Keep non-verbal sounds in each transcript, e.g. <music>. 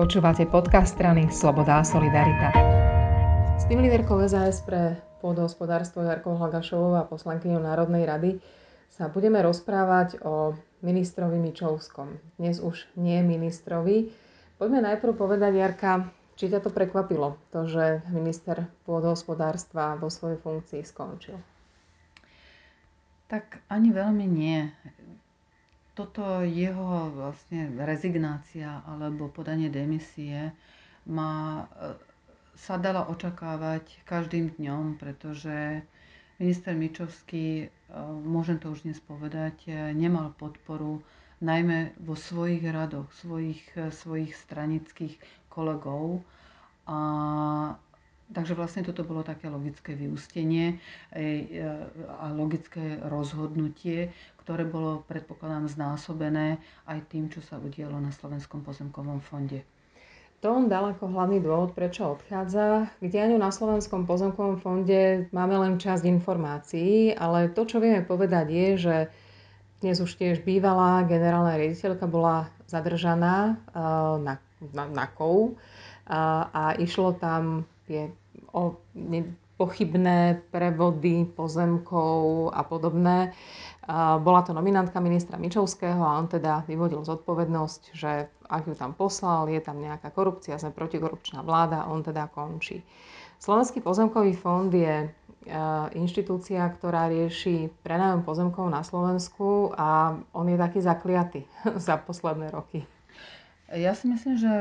Počúvate podcast strany Sloboda a Solidarita. S tým líderkou SAS pre pôdohospodárstvo Jarkou Hlagašovou a poslankyňou Národnej rady sa budeme rozprávať o ministrovi Mičovskom. Dnes už nie ministrovi. Poďme najprv povedať, Jarka, či ťa to prekvapilo, to, že minister pôdohospodárstva vo svojej funkcii skončil? Tak ani veľmi nie toto jeho vlastne rezignácia alebo podanie demisie má, e, sa dala očakávať každým dňom, pretože minister Mičovský, e, môžem to už dnes povedať, e, nemal podporu najmä vo svojich radoch, svojich, svojich stranických kolegov. A Takže vlastne toto bolo také logické vyústenie a logické rozhodnutie, ktoré bolo, predpokladám, znásobené aj tým, čo sa udialo na Slovenskom pozemkovom fonde. To on dal ako hlavný dôvod, prečo odchádza. K dianiu na Slovenskom pozemkovom fonde máme len časť informácií, ale to, čo vieme povedať, je, že dnes už tiež bývalá generálna riaditeľka bola zadržaná uh, na, na, na KOU a, išlo tam je, o pochybné prevody pozemkov a podobné. Bola to nominantka ministra Mičovského a on teda vyvodil zodpovednosť, že ak ju tam poslal, je tam nejaká korupcia, sme protikorupčná vláda, on teda končí. Slovenský pozemkový fond je e, inštitúcia, ktorá rieši prenájom pozemkov na Slovensku a on je taký zakliatý <laughs> za posledné roky. Ja si myslím, že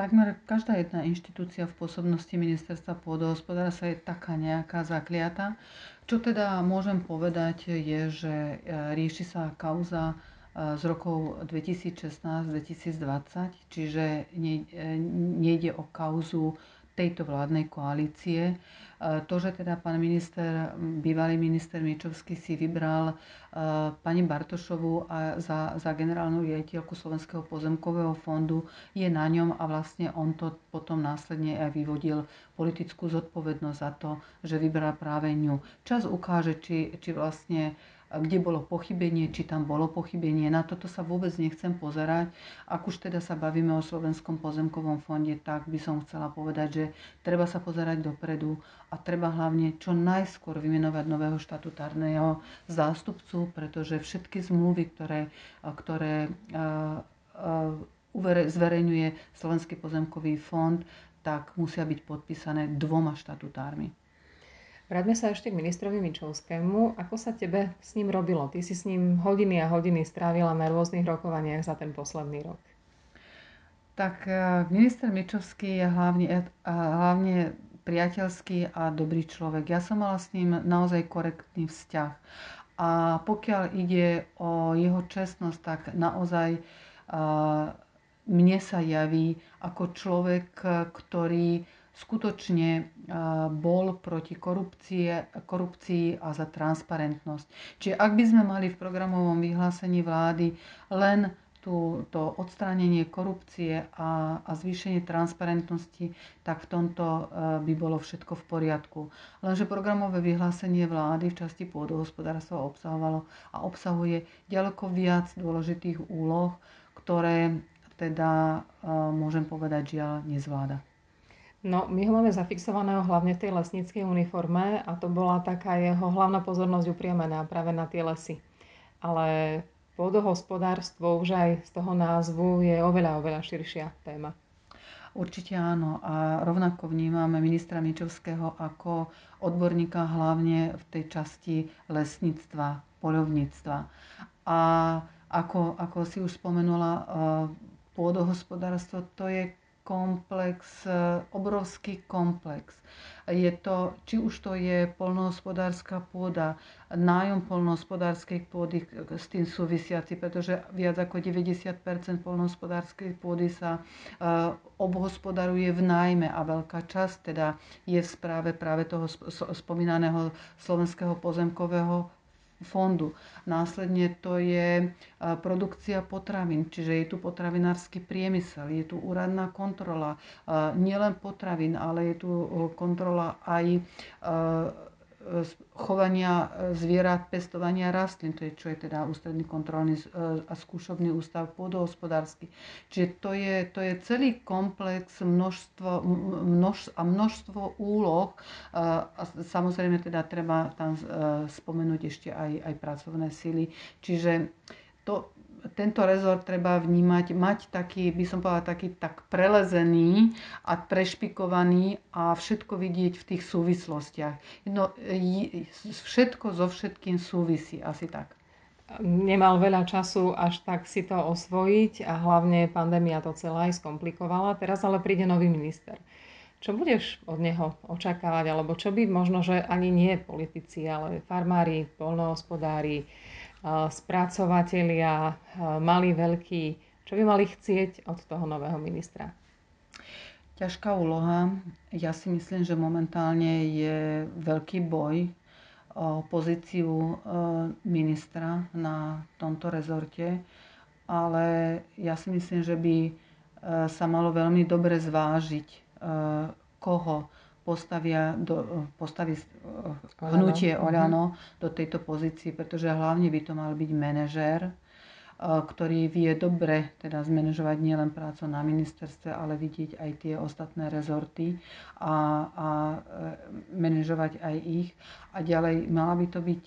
takmer každá jedna inštitúcia v pôsobnosti ministerstva pôdohospodárstva je taká nejaká zakliata. Čo teda môžem povedať je, že e, rieši sa kauza e, z rokov 2016-2020, čiže e, nejde o kauzu tejto vládnej koalície. To, že teda pán minister, bývalý minister Miečovský si vybral pani Bartošovú a za, za generálnu riaditeľku Slovenského pozemkového fondu je na ňom a vlastne on to potom následne aj vyvodil politickú zodpovednosť za to, že vybral práve ňu. Čas ukáže, či, či vlastne kde bolo pochybenie, či tam bolo pochybenie. Na toto sa vôbec nechcem pozerať. Ak už teda sa bavíme o Slovenskom pozemkovom fonde, tak by som chcela povedať, že treba sa pozerať dopredu a treba hlavne čo najskôr vymenovať nového štatutárneho zástupcu, pretože všetky zmluvy, ktoré, ktoré zverejňuje Slovenský pozemkový fond, tak musia byť podpísané dvoma štatutármi. Vráťme sa ešte k ministrovi Mičovskému. Ako sa tebe s ním robilo? Ty si s ním hodiny a hodiny strávila na rôznych rokovaniach za ten posledný rok. Tak e, minister Mičovský je hlavne, e, hlavne priateľský a dobrý človek. Ja som mala s ním naozaj korektný vzťah. A pokiaľ ide o jeho čestnosť, tak naozaj uh, mne sa javí ako človek, ktorý skutočne bol proti korupcie, korupcii a za transparentnosť. Čiže ak by sme mali v programovom vyhlásení vlády len tú, to odstránenie korupcie a, a zvýšenie transparentnosti, tak v tomto e, by bolo všetko v poriadku. Lenže programové vyhlásenie vlády v časti pôdohospodárstva obsahovalo a obsahuje ďaleko viac dôležitých úloh, ktoré teda, e, môžem povedať, žiaľ nezvláda. No, my ho máme zafixovaného hlavne v tej lesníckej uniforme a to bola taká jeho hlavná pozornosť upriamená práve na tie lesy. Ale pôdohospodárstvo už aj z toho názvu je oveľa, oveľa širšia téma. Určite áno a rovnako vnímame ministra Mičovského ako odborníka hlavne v tej časti lesníctva, poľovníctva. A ako, ako si už spomenula, eh, pôdohospodárstvo to je komplex, e, obrovský komplex. Je to, či už to je polnohospodárska pôda, nájom polnohospodárskej pôdy s tým súvisiaci, pretože viac ako 90 polnohospodárskej pôdy sa uh, obhospodaruje v nájme a veľká časť teda je v správe práve toho spomínaného slovenského pozemkového fondu. Následne to je produkcia potravín, čiže je tu potravinársky priemysel, je tu úradná kontrola, nielen potravín, ale je tu kontrola aj chovania zvierat, pestovania rastlín, to je, čo je teda ústredný kontrolný a skúšobný ústav pôdohospodársky. Čiže to je, to je celý komplex množstvo, množ, a množstvo úloh a samozrejme teda treba tam spomenúť ešte aj, aj pracovné sily. Čiže to, tento rezort treba vnímať, mať taký, by som povedala, taký tak prelezený a prešpikovaný a všetko vidieť v tých súvislostiach. No, všetko so všetkým súvisí, asi tak. Nemal veľa času až tak si to osvojiť a hlavne pandémia to celé aj skomplikovala. Teraz ale príde nový minister. Čo budeš od neho očakávať, alebo čo by možno, že ani nie politici, ale farmári, polnohospodári, spracovatelia, malí, veľkí, čo by mali chcieť od toho nového ministra? Ťažká úloha. Ja si myslím, že momentálne je veľký boj o pozíciu e, ministra na tomto rezorte, ale ja si myslím, že by e, sa malo veľmi dobre zvážiť, e, koho postavia do, postaví eh, hnutie mhm. Oľano do tejto pozície, pretože hlavne by to mal byť manažér, eh, ktorý vie dobre teda zmanéžovať nielen prácu na ministerstve, ale vidieť aj tie ostatné rezorty a, a eh, manažovať aj ich. A ďalej mal by to byť,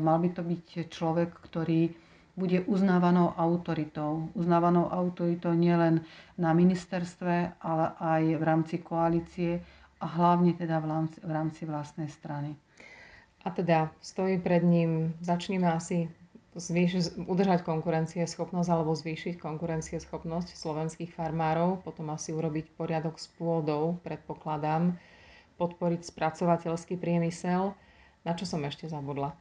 mal by to byť človek, ktorý bude uznávanou autoritou. Uznávanou autoritou nielen na ministerstve, ale aj v rámci koalície, a hlavne teda v rámci, v rámci vlastnej strany. A teda stojí pred ním, začneme asi zvýš, udržať konkurencieschopnosť alebo zvýšiť konkurencieschopnosť slovenských farmárov, potom asi urobiť poriadok s pôdou, predpokladám, podporiť spracovateľský priemysel. Na čo som ešte zabudla?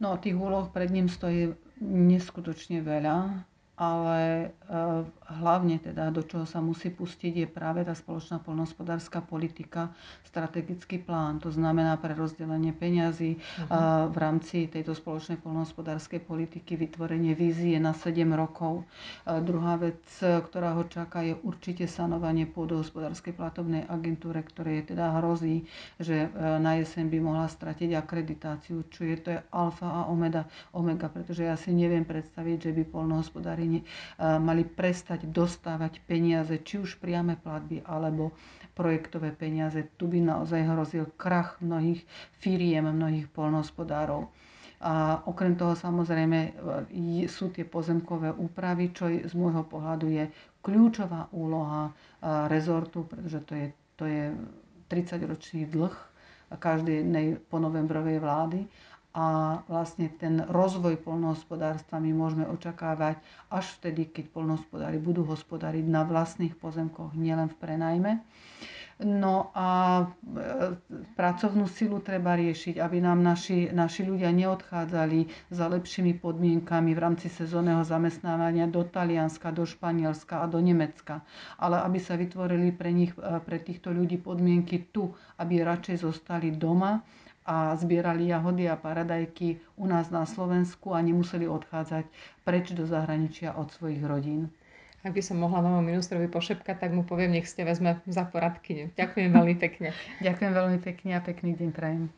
No, tých úloh pred ním stojí neskutočne veľa ale eh, hlavne teda do čoho sa musí pustiť je práve tá spoločná polnohospodárska politika, strategický plán, to znamená pre rozdelenie peňazí uh-huh. v rámci tejto spoločnej polnohospodárskej politiky, vytvorenie vízie na 7 rokov. Druhá vec, ktorá ho čaká, je určite sanovanie pôdohospodárskej platobnej agentúre, ktoré teda hrozí, že eh, na jeseň by mohla stratiť akreditáciu, čo je to je alfa a omega, omega, pretože ja si neviem predstaviť, že by polnohospodári krajine mali prestať dostávať peniaze, či už priame platby alebo projektové peniaze. Tu by naozaj hrozil krach mnohých firiem, mnohých polnohospodárov. A okrem toho samozrejme e, sú tie pozemkové úpravy, čo z môjho pohľadu je kľúčová úloha rezortu, pretože to je, to je 30-ročný dlh každej jednej ponovembrovej vlády a vlastne ten rozvoj polnohospodárstva my môžeme očakávať až vtedy, keď polnohospodári budú hospodáriť na vlastných pozemkoch, nielen v prenajme. No a e, pracovnú silu treba riešiť, aby nám naši, naši ľudia neodchádzali za lepšími podmienkami v rámci sezónneho zamestnávania do Talianska, do Španielska a do Nemecka. Ale aby sa vytvorili pre, nich, e, pre týchto ľudí podmienky tu, aby radšej zostali doma, a zbierali jahody a paradajky u nás na Slovensku a nemuseli odchádzať preč do zahraničia od svojich rodín. Ak by som mohla novom ministrovi pošepkať, tak mu poviem, nech ste vezme za poradkyňu. Ďakujem veľmi pekne. <laughs> Ďakujem veľmi pekne a pekný deň prajem.